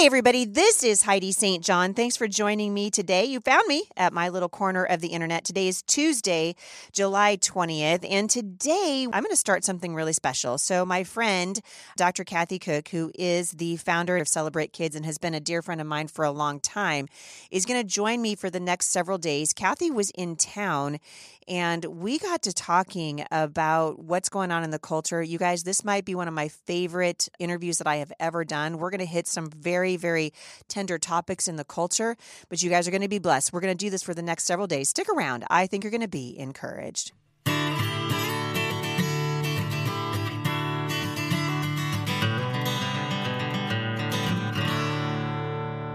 Hey, everybody, this is Heidi St. John. Thanks for joining me today. You found me at my little corner of the internet. Today is Tuesday, July 20th, and today I'm going to start something really special. So, my friend, Dr. Kathy Koch, who is the founder of Celebrate Kids and has been a dear friend of mine for a long time, is going to join me for the next several days. Kathy was in town and we got to talking about what's going on in the culture. You guys, this might be one of my favorite interviews that I have ever done. We're going to hit some very, very tender topics in the culture, but you guys are going to be blessed. We're going to do this for the next several days. Stick around. I think you're going to be encouraged.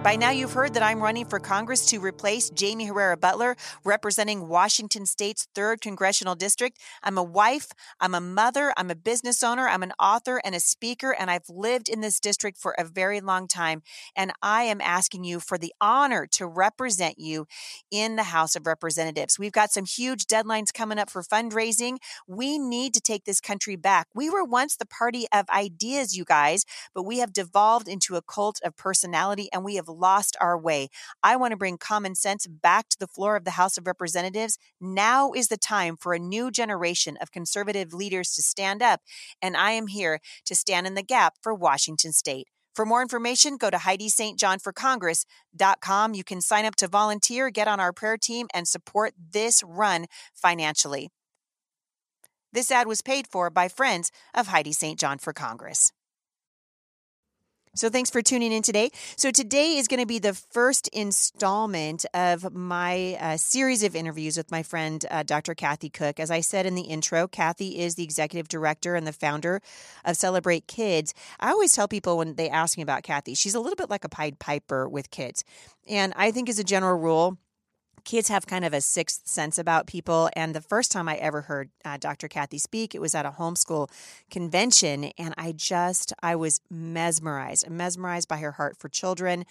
By now, you've heard that I'm running for Congress to replace Jaime Herrera Beutler, representing Washington State's 3rd Congressional District. I'm a wife, I'm a mother, I'm a business owner, I'm an author and a speaker, and I've lived in this district for a very long time. And I am asking you for the honor to represent you in the House of Representatives. We've got some huge deadlines coming up for fundraising. We need to take this country back. We were once the party of ideas, you guys, but we have devolved into a cult of personality and we have lost our way. I want to bring common sense back to the floor of the House of Representatives. Now is the time for a new generation of conservative leaders to stand up, and I am here to stand in the gap for Washington State. For more information, go to HeidiSt.JohnForCongress.com. You can sign up to volunteer, get on our prayer team, and support this run financially. This ad was paid for by friends of Heidi St. John for Congress. So thanks for tuning in today. So today is going to be the first installment of my uh, series of interviews with my friend uh, Dr. Kathy Koch. As I said in the intro, Kathy is the executive director and the founder of Celebrate Kids. I always tell people when they ask me about Kathy, she's a little bit like a Pied Piper with kids. And I think as a general rule, kids have kind of a sixth sense about people. And the first time I ever heard uh, Dr. Kathy speak, it was at a homeschool convention. And I just, I was mesmerized, mesmerized by her heart for children,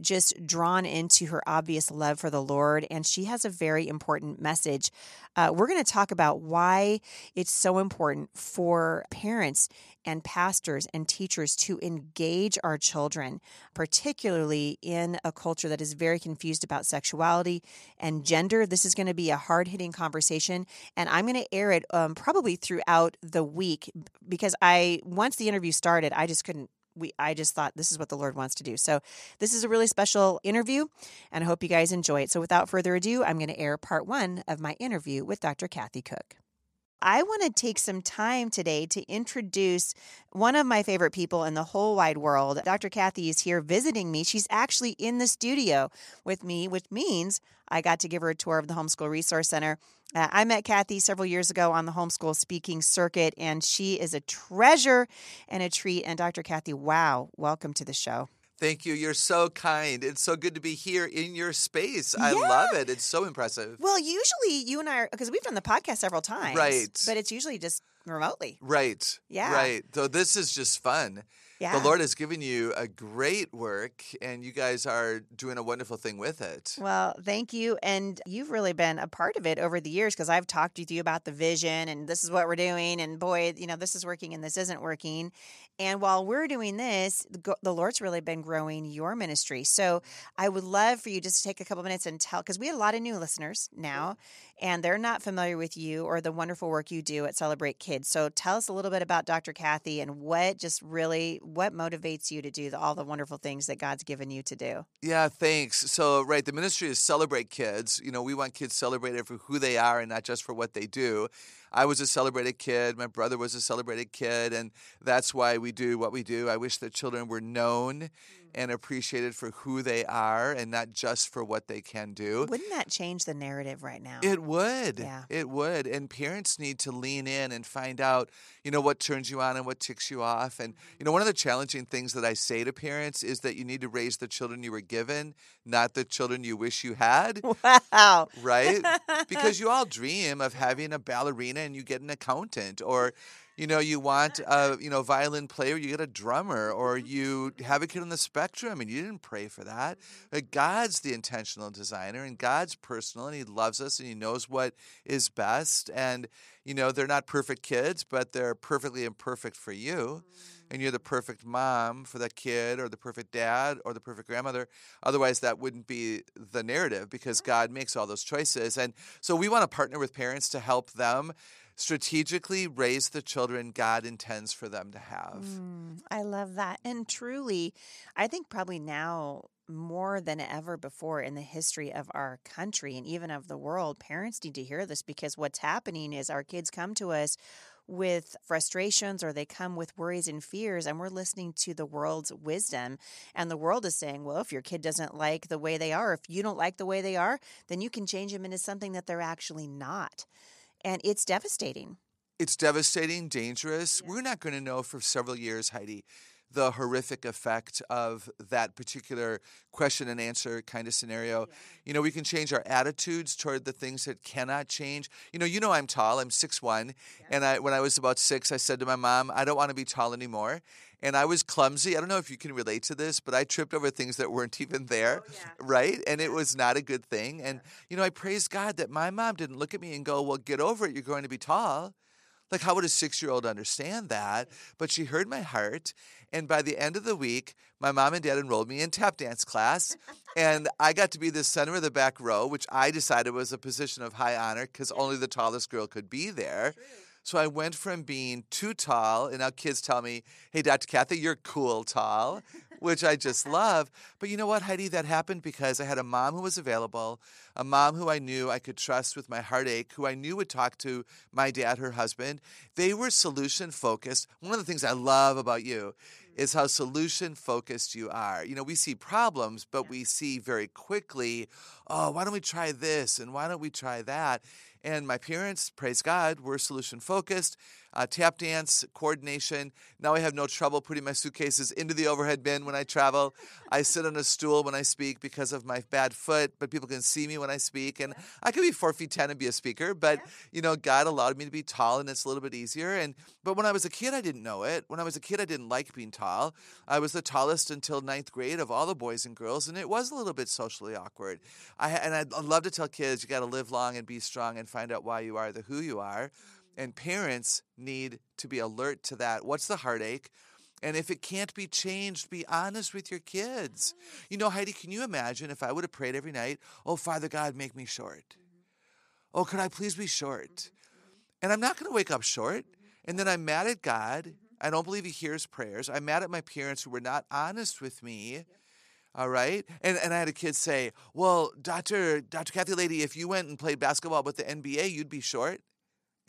just drawn into her obvious love for the Lord. And she has a very important message. Uh, we're going to talk about why it's so important for parents and pastors and teachers to engage our children, particularly in a culture that is very confused about sexuality and gender. This is going to be a hard hitting conversation, and I'm going to air it um, probably throughout the week because I, once the interview started, I just couldn't we I just thought this is what the Lord wants to do. So this is a really special interview and I hope you guys enjoy it. So without further ado, I'm going to air part 1 of my interview with Dr. Kathy Koch. I want to take some time today to introduce one of my favorite people in the whole wide world. Dr. Kathy is here visiting me. She's actually in the studio with me, which means I got to give her a tour of the Homeschool Resource Center. Uh, I met Kathy several years ago on the homeschool speaking circuit, and she is a treasure and a treat. And Dr. Kathy, wow, welcome to the show. Thank you. You're so kind. It's so good to be here in your space. I yeah. love it. It's so impressive. Well, usually you and I are, because we've done the podcast several times. Right. But it's usually just remotely. Right. Yeah. Right. So this is just fun. Yeah. The Lord has given you a great work, and you guys are doing a wonderful thing with it. Well, thank you. And you've really been a part of it over the years because I've talked with you about the vision and this is what we're doing. And boy, you know, this is working and this isn't working. And while we're doing this, the Lord's really been growing your ministry. So I would love for you just to take a couple minutes and tell, because we have a lot of new listeners now and they're not familiar with you or the wonderful work you do at Celebrate Kids. So tell us a little bit about Dr. Kathy and what just really what motivates you to do the, all the wonderful things that God's given you to do. Yeah, thanks. So right, the ministry is Celebrate Kids. You know, we want kids celebrated for who they are and not just for what they do. I was a celebrated kid. My brother was a celebrated kid, and that's why we do what we do. I wish that children were known mm. and appreciated for who they are and not just for what they can do. Wouldn't that change the narrative right now? It would. Yeah. It would. And parents need to lean in and find out, you know, what turns you on and what ticks you off. And, mm-hmm. you know, one of the challenging things that I say to parents is that you need to raise the children you were given, not the children you wish you had. Wow. Right? because you all dream of having a ballerina and you get an accountant or You know, you want a you know violin player, you get a drummer, or mm-hmm. you have a kid on the spectrum, and you didn't pray for that. But God's the intentional designer, and God's personal, and He loves us, and He knows what is best. And you know, they're not perfect kids, but they're perfectly imperfect for you. And you're the mm-hmm. perfect mom for that kid, or the perfect dad, or the perfect grandmother. Otherwise, that wouldn't be the narrative because God makes all those choices. And so we want to partner with parents to help them strategically raise the children God intends for them to have. Mm, I love that. And truly, I think probably now more than ever before in the history of our country and even of the world, parents need to hear this because what's happening is our kids come to us with frustrations or they come with worries and fears and we're listening to the world's wisdom and the world is saying well if your kid doesn't like the way they are if you don't like the way they are then you can change them into something that they're actually not and it's devastating. It's devastating, dangerous. Yeah. We're not going to know for several years, Heidi, the horrific effect of that particular question and answer kind of scenario. Yeah. You know, we can change our attitudes toward the things that cannot change. You know, you know I'm tall. I'm 6'1", yeah. and I when I was about 6, I said to my mom, "I don't want to be tall anymore." And I was clumsy. I don't know if you can relate to this, but I tripped over things that weren't even there, oh, yeah. right? And it was not a good thing. And you know, I praise God that my mom didn't look at me and go, "Well, get over it. You're going to be tall." Like, how would a six year old understand that? But she heard my heart. And by the end of the week, my mom and dad enrolled me in tap dance class. and I got to be the center of the back row, which I decided was a position of high honor because only the tallest girl could be there. True. So I went from being too tall, and now kids tell me, hey, Dr. Kathy, you're cool tall, which I just love. But you know what, Heidi? That happened because I had a mom who was available, a mom who I knew I could trust with my heartache, who I knew would talk to my dad, her husband. They were solution focused. One of the things I love about you mm-hmm. is how solution focused you are. You know, we see problems, but yeah. we see very quickly, oh, why don't we try this and why don't we try that? And my parents, praise God, were solution focused uh, tap dance coordination. Now I have no trouble putting my suitcases into the overhead bin when I travel. I sit on a stool when I speak because of my bad foot, but people can see me when I speak. And I could be four feet ten and be a speaker, but you know, God allowed me to be tall, and it's a little bit easier. And but when I was a kid, I didn't know it. When I was a kid, I didn't like being tall. I was the tallest until ninth grade of all the boys and girls, and it was a little bit socially awkward. I and I love to tell kids, you got to live long and be strong and find out why you are the who you are. And parents need to be alert to that. What's the heartache? And if it can't be changed, be honest with your kids. You know, Heidi, can you imagine if I would have prayed every night, Oh, Father God, make me short? Oh, could I please be short? And I'm not going to wake up short. And then I'm mad at God. I don't believe He hears prayers. I'm mad at my parents who were not honest with me. All right. And, and I had a kid say, Well, Dr. Dr. Kathy Lady, if you went and played basketball with the NBA, you'd be short.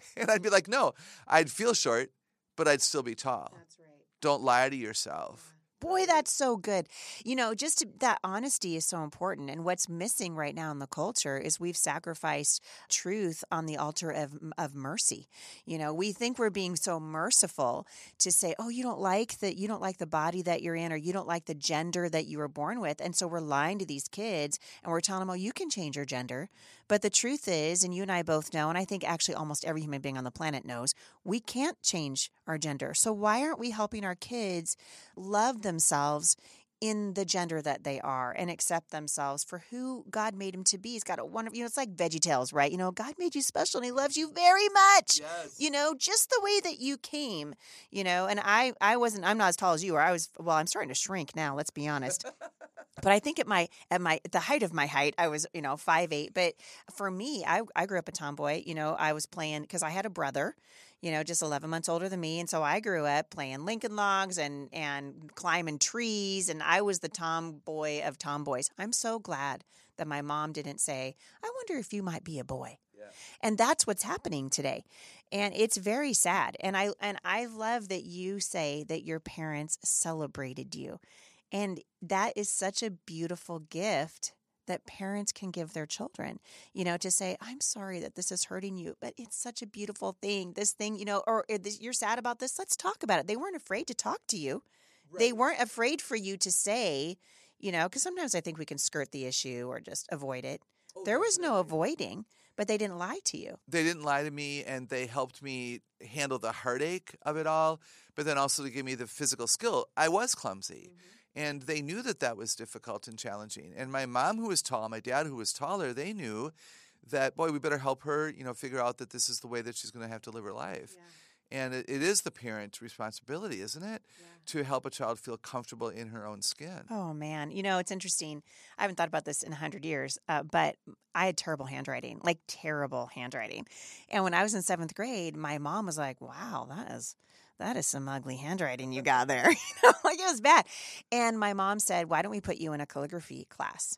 And I'd be like, no, I'd feel short, but I'd still be tall. That's right. Don't lie to yourself. Boy, that's so good. You know, just to, that honesty is so important. And what's missing right now in the culture is we've sacrificed truth on the altar of, of mercy. You know, we think we're being so merciful to say, oh, you don't like that, you don't like the body that you're in, or you don't like the gender that you were born with. And so we're lying to these kids and we're telling them, oh, you can change your gender. But the truth is, and you and I both know, and I think actually almost every human being on the planet knows, we can't change our gender. So why aren't we helping our kids love themselves in the gender that they are and accept themselves for who God made them to be. He's got a wonderful, you know, it's like Veggie Tales, right? You know, God made you special and he loves you very much. Yes. You know, just the way that you came, you know, and I I wasn't I'm not as tall as you are. I was well, I'm starting to shrink now, let's be honest. but I think at my at my at the height of my height, I was you know five eight. But for me, I I grew up a tomboy. You know, I was playing because I had a brother, you know, just eleven months older than me, and so I grew up playing Lincoln Logs and and climbing trees, and I was the tomboy of tomboys. I'm so glad that my mom didn't say, "I wonder if you might be a boy." Yeah. And that's what's happening today. And it's very sad. And I and I love that you say that your parents celebrated you and that is such a beautiful gift that parents can give their children, you know, to say, I'm sorry that this is hurting you, but it's such a beautiful thing. This thing, you know, or, or this, you're sad about this, let's talk about it. They weren't afraid to talk to you. Right. They weren't afraid for you to say, you know, because sometimes I think we can skirt the issue or just avoid it. Oh, there was no avoiding but they didn't lie to you. They didn't lie to me, and they helped me handle the heartache of it all, but then also to give me the physical skill. I was clumsy. Mm-hmm. And they knew that that was difficult and challenging. And my mom, who was tall, my dad, who was taller, they knew that, boy, we better help her, you know, figure out that this is the way that she's going to have to live her life. And it, it is the parent's responsibility, isn't it, to help a child feel comfortable in her own skin. Oh man, you know it's interesting. I haven't thought about this in a hundred years, uh, but I had terrible handwriting, like terrible handwriting. And when I was in seventh grade, my mom was like, "Wow, that is that is some ugly handwriting you got there." you know, like it was bad. And my mom said, "Why don't we put you in a calligraphy class?"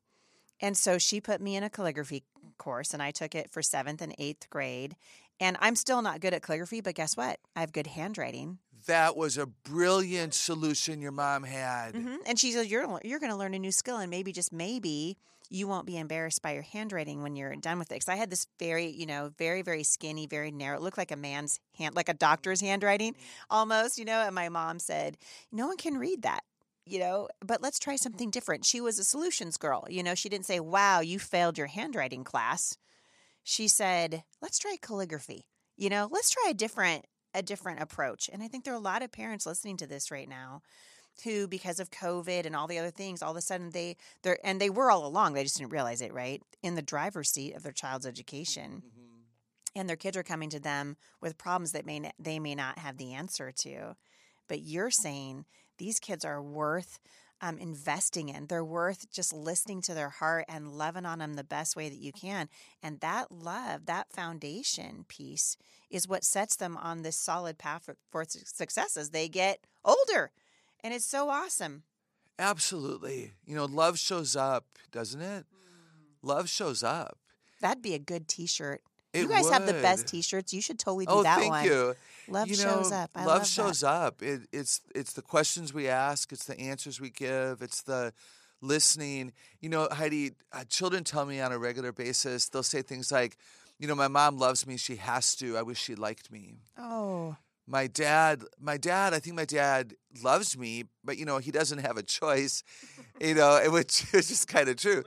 And so she put me in a calligraphy course, and I took it for seventh and eighth grade. And I'm still not good at calligraphy, but guess what? I have good handwriting. That was a brilliant solution your mom had. hmm And she said, "You're you're going to learn a new skill, and maybe just maybe you won't be embarrassed by your handwriting when you're done with it." Because I had this very, you know, very very skinny, very narrow. It looked like a man's hand, like a doctor's handwriting, mm-hmm. almost. You know. And my mom said, "No one can read that." You know, but let's try something different. She was a solutions girl. You know, she didn't say, "Wow, you failed your handwriting class." She said, "Let's try calligraphy." You know, let's try a different a different approach. And I think there are a lot of parents listening to this right now who because of covid and all the other things all of a sudden they they're and they were all along they just didn't realize it right in the driver's seat of their child's education. And their kids are coming to them with problems that may they may not have the answer to. But you're saying these kids are worth um, investing in. They're worth just listening to their heart and loving on them the best way that you can. And that love that foundation piece is what sets them on this solid path for, for success as they get older and it's so awesome Absolutely. You know, love shows up, doesn't it? Love shows up. that'd be a good t-shirt you guys have the best t-shirts you should totally do Oh, that thank one you. love you shows up I love, love, shows up. It, it's it's the questions we ask. It's the answers we give. It's the listening. You know, Heidi, uh, children tell me on a regular basis. They'll say things like, "You know, my mom loves me. She has to. I wish she liked me." oh My dad, my dad. I think my dad loves me, but you know, he doesn't have a choice. You know, which is just kind of true.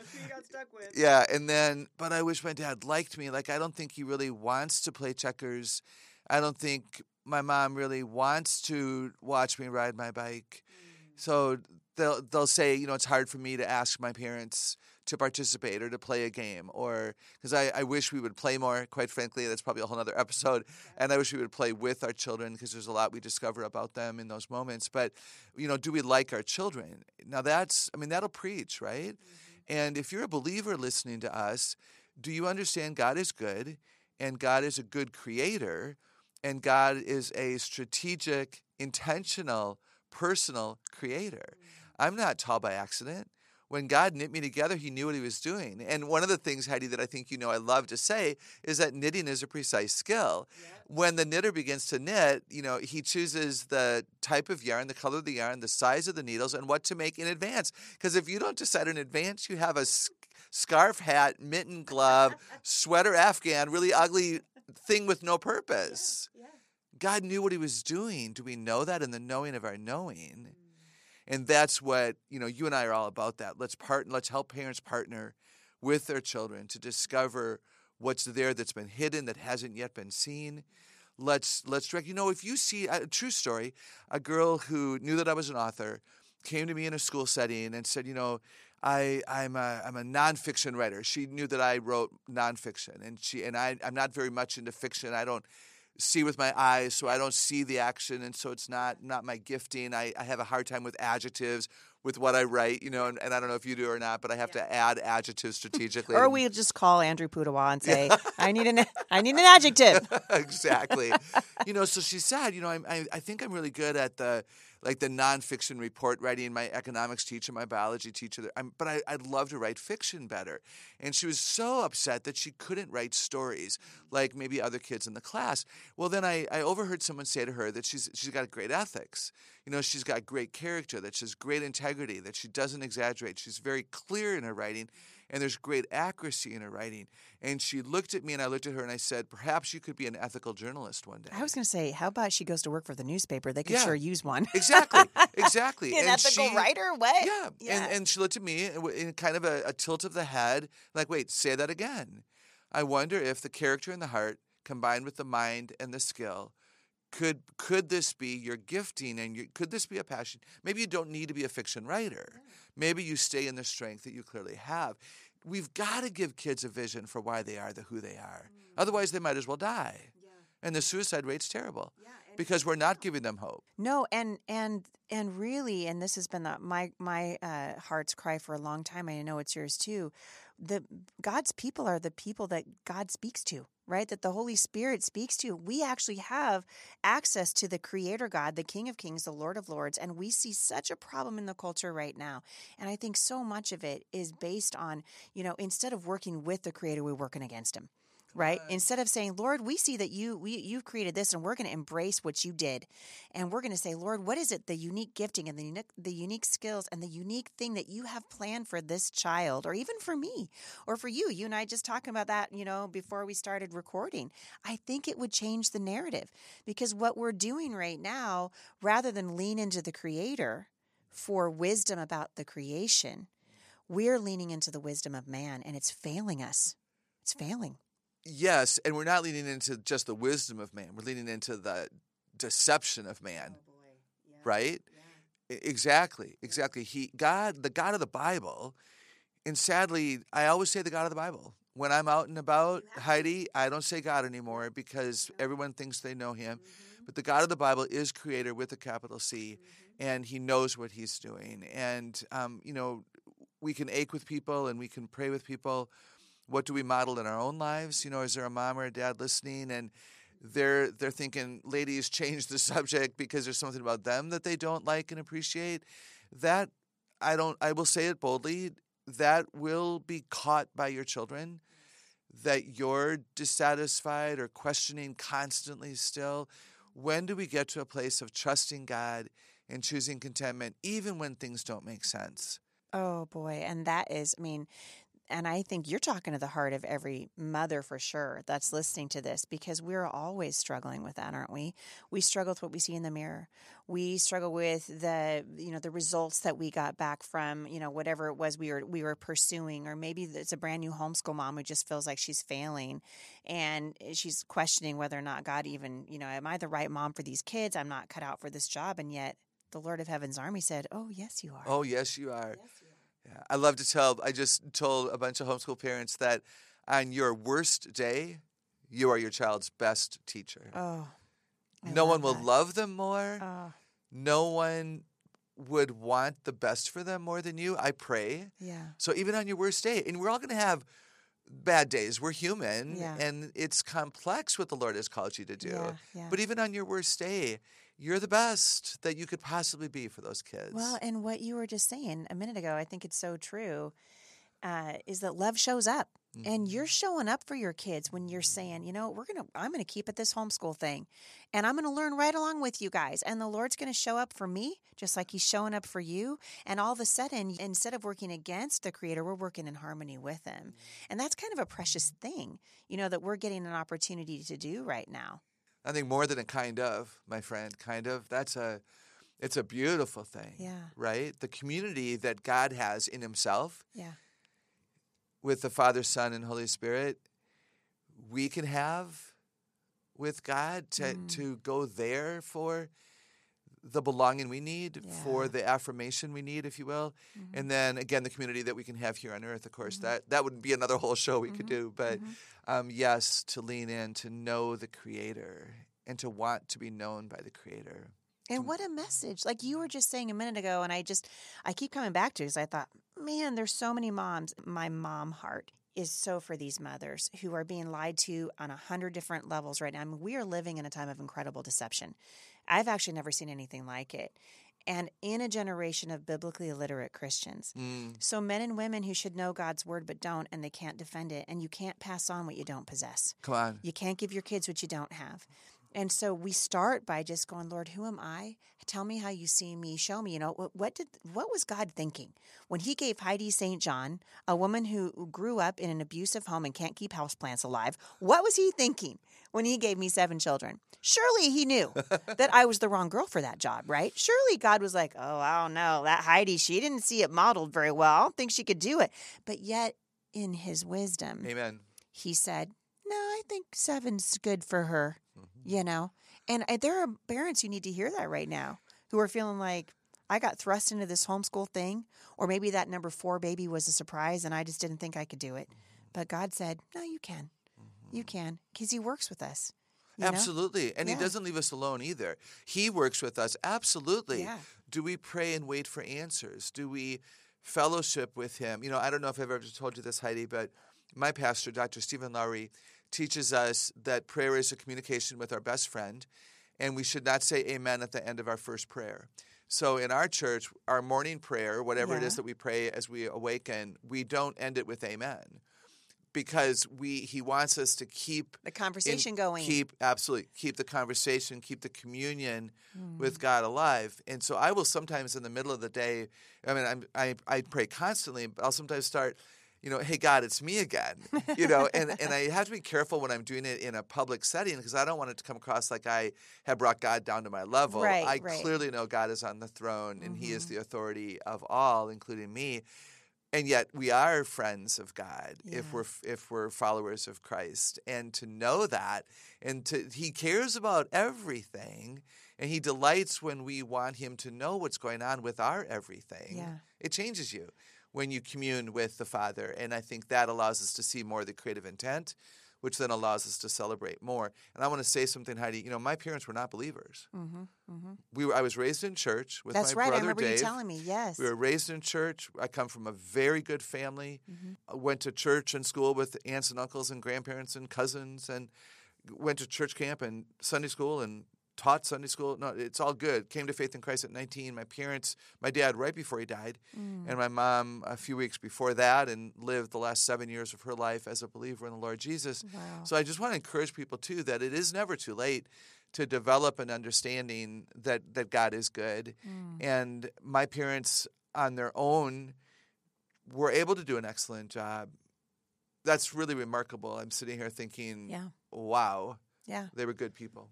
Yeah, and then, but I wish my dad liked me. Like, I don't think he really wants to play checkers. I don't think my mom really wants to watch me ride my bike. So they'll they'll say, you know, it's hard for me to ask my parents to participate or to play a game, or because I, I wish we would play more. Quite frankly, that's probably a whole other episode. And I wish we would play with our children because there's a lot we discover about them in those moments. But you know, do we like our children? Now that's, I mean, that'll preach, right? Mm-hmm. And if you're a believer listening to us, do you understand God is good and God is a good creator and God is a strategic, intentional, personal creator? Mm-hmm. I'm not tall by accident. When God knit me together, He knew what He was doing. And one of the things, Heidi, that I think you know I love to say is that knitting is a precise skill. When the knitter begins to knit, you know, he chooses the type of yarn, the color of the yarn, the size of the needles, and what to make in advance. Because if you don't decide in advance, you have a scarf, hat, mitten, glove, sweater, afghan, really ugly thing with no purpose. God knew what He was doing. Do we know that in the knowing of our knowing? And that's what, you know, you and I are all about that. Let's part let's help parents partner with their children to discover what's there that's been hidden that hasn't yet been seen. Let's let's direct. You know, if you see a true story, a girl who knew that I was an author came to me in a school setting and said, you know, I, I'm a I'm a nonfiction writer. She knew that I wrote nonfiction, and she and I I'm not very much into fiction. I don't see with my eyes, so I don't see the action, and so it's not not my gifting. I, I have a hard time with adjectives with what I write, you know, and, and I don't know if you do or not, but I have to add adjectives strategically. or we just call andrew pudewa and say i need an i need an adjective exactly. you know, so she said, you know, I'm, I, I think I'm really good at the like the nonfiction report writing. My economics teacher, my biology teacher, I'm, but I, I'd love to write fiction better. And she was so upset that she couldn't write stories like maybe other kids in the class. Well, then I, I overheard someone say to her that she's she's got great ethics. You know, she's got great character, that she has great integrity, that she doesn't exaggerate. She's very clear in her writing and there's great accuracy in her writing. And she looked at me and I looked at her and I said, Perhaps you could be an ethical journalist one day. i was going to say how about she goes to work for the newspaper they could Yeah. sure use one exactly, exactly. an and ethical she, writer what Yeah. Yeah. And, and she looked at me in kind of a, a tilt of the head, like, wait, say that again. I wonder if the character and the heart combined with the mind and the skill could could this be your gifting and your, could this be a passion? Maybe you don't need to be a fiction writer. Mm. Maybe you stay in the strength that you clearly have. We've got to give kids a vision for why they are the who they are. Mm. Otherwise, they might as well die. And the suicide rate's terrible because we're not giving them hope. No, and and and really, and this has been the, my my uh, heart's cry for a long time. I know it's yours too. The God's people are the people that God speaks to, right? That the Holy Spirit speaks to. We actually have access to the Creator God, the King of Kings, the Lord of Lords, and we see such a problem in the culture right now. And I think so much of it is based on, you know, instead of working with the Creator, we're working against Him right? Instead of saying lord we see that you we, you've created this and we're going to embrace what you did. And we're going to say lord what is it the unique gifting and the unique the unique skills and the unique thing that you have planned for this child or even for me or for you? You and i just talking about that you know before we started recording. I think it would change the narrative because what we're doing right now rather than lean into the creator for wisdom about the creation we're leaning into the wisdom of man and it's failing us. It's failing Yes, and we're not leaning into just the wisdom of man. We're leaning into the deception of man. Right? E- Exactly. Exactly. He God, the God of the Bible, and sadly, I always say the God of the Bible. When I'm out and about, Heidi, I don't say God anymore because everyone thinks they know him. But the God of the Bible is creator with a capital C, and he knows what he's doing. And, um, you know, we can ache with people and we can pray with people. What do we model in our own lives? You know, is there a mom or a dad listening and they're they're thinking, ladies, change the subject because there's something about them that they don't like and appreciate. That I don't I will say it boldly, that will be caught by your children. That you're dissatisfied or questioning constantly still. When do we get to a place of trusting God and choosing contentment even when things don't make sense? Oh boy, and that is, I mean, and I think you're talking to the heart of every mother for sure that's listening to this because we're always struggling with that, aren't we? We struggle with what we see in the mirror. We struggle with the you know the results that we got back from you know whatever it was we were we were pursuing, or maybe it's a brand new homeschool mom who just feels like she's failing, and she's questioning whether or not God even you know am I the right mom for these kids? I'm not cut out for this job, and yet the Lord of Heaven's army said, "Oh yes, you are." Oh, yes, you are. Yeah. I love to tell, I just told a bunch of homeschool parents that on your worst day, you are your child's best teacher. Oh, I no one will that. love them more. Oh, No one would want the best for them more than you. I pray. yeah. So even on your worst day, and we're all going to have bad days. We're human, Yeah. and it's complex what the Lord has called you to do. Yeah, yeah. But even on your worst day, you're the best that you could possibly be for those kids. Well, and what you were just saying a minute ago, I think it's so true, uh, is that love shows up. And you're showing up for your kids when you're saying, you know, we're gonna, I'm gonna keep at this homeschool thing, and I'm gonna learn right along with you guys. And the Lord's gonna show up for me, just like He's showing up for you. And all of a sudden, instead of working against the Creator, we're working in harmony with Him. And that's kind of a precious thing, you know, that we're getting an opportunity to do right now. I think more than a kind of, my friend, kind of. That's a it's a beautiful thing. Yeah. Right? The community that God has in himself Yeah. With the Father, Son, and Holy Spirit, we can have with God to, Mm. to go there for the belonging we need, for the affirmation we need, if you will. Mm-hmm. And then again, the community that we can have here on earth, of course, that, that would be another whole show we Mm-hmm. could do. But um, yes, to lean in, to know the Creator, and to want to be known by the Creator. And what a message. Like you were just saying a minute ago, and I just, I keep coming back to because I thought, man, there's so many moms. My mom heart is so for these mothers who are being lied to on a hundred different levels right now. I mean, we are living in a time of incredible deception. I've actually never seen anything like it. And in a generation of biblically illiterate Christians. Mm. So, men and women who should know God's word but don't, and they can't defend it, and you can't pass on what you don't possess. Come on. You can't give your kids what you don't have. And so we start by just going, Lord, who am I? Tell me how you see me. Show me. You know what, what did what was God thinking when He gave Heidi St. John, a woman who grew up in an abusive home and can't keep houseplants alive? What was He thinking when He gave me seven children? Surely He knew that I was the wrong girl for that job, right? Surely God was like, Oh, I don't know that Heidi. She didn't see it modeled very well. I don't think she could do it. But yet, in His wisdom, Amen. he said, "No, I think seven's good for her." You know, and uh, there are parents who need to hear that right now, who are feeling like I got thrust into this homeschool thing, or maybe that number four baby was a surprise, and I just didn't think I could do it. But God said, "No, you can, you can," because He works with us. you know? Absolutely. And Yeah. he doesn't leave us alone either. He works with us. Absolutely. Yeah. Do we pray and wait for answers? Do we fellowship with him? You know, I don't know if I've ever told you this, Heidi, but my pastor, Dr. Stephen Lowry, teaches us that prayer is a communication with our best friend, and we should not say amen at the end of our first prayer. So in our church, our morning prayer, whatever it is that we pray as we awaken, we don't end it with amen. Because we he wants us to keep The in- conversation going. Keep absolutely keep the conversation, keep the communion Mm. with God alive. And so I will sometimes in the middle of the day. I mean, I'm, I I pray constantly. But I'll sometimes start. You know, hey God, it's me again. You know, and, and I have to be careful when I'm doing it in a public setting because I don't want it to come across like I have brought God down to my level. Right, I right. clearly know God is on the throne and He Mm-hmm. is the authority of all, including me and yet we are friends of God if we're if we're followers of Christ and to know that and to he cares about everything and he delights when we want him to know what's going on with our everything Yeah. it changes you when you commune with the father and i think that allows us to see more of the creative intent which then allows us to celebrate more and i want to say something heidi you know my parents were not believers hmm hmm we were, i was raised in church with That's my right. I brother remember dave you telling me. Yes. we were raised in church. I come from a very good family. Mhm. I went to church and school with aunts and uncles and grandparents and cousins, and went to church camp and Sunday school and taught Sunday school. No, it's all good. Came to faith in Christ at 19. My parents, my dad right before he died, Mm. and my mom a few weeks before that, and lived the last seven years of her life as a believer in the Lord Jesus. Wow. So I just want to encourage people too that it is never too late to develop an understanding that that God is good. Mm. And my parents on their own were able to do an excellent job. That's really remarkable. I'm sitting here thinking, Yeah. wow, Yeah. they were good people.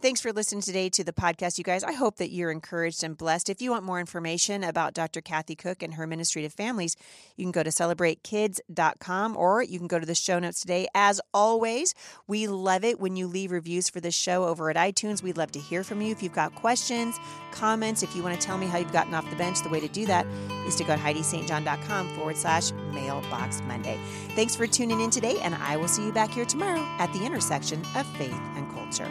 Thanks for listening today to the podcast, you guys. I hope that you're encouraged and blessed. If you want more information about Dr. Kathy Koch and her ministry to families, you can go to celebratekids.com or you can go to the show notes today. As always, we love it when you leave reviews for this show over at iTunes. We'd love to hear from you. If you've got questions, comments, if you want to tell me how you've gotten off the bench, the way to do that is to go to HeidiSt.John.com forward slash mailbox Monday. Thanks for tuning in today, and I will see you back here tomorrow at the intersection of faith and culture.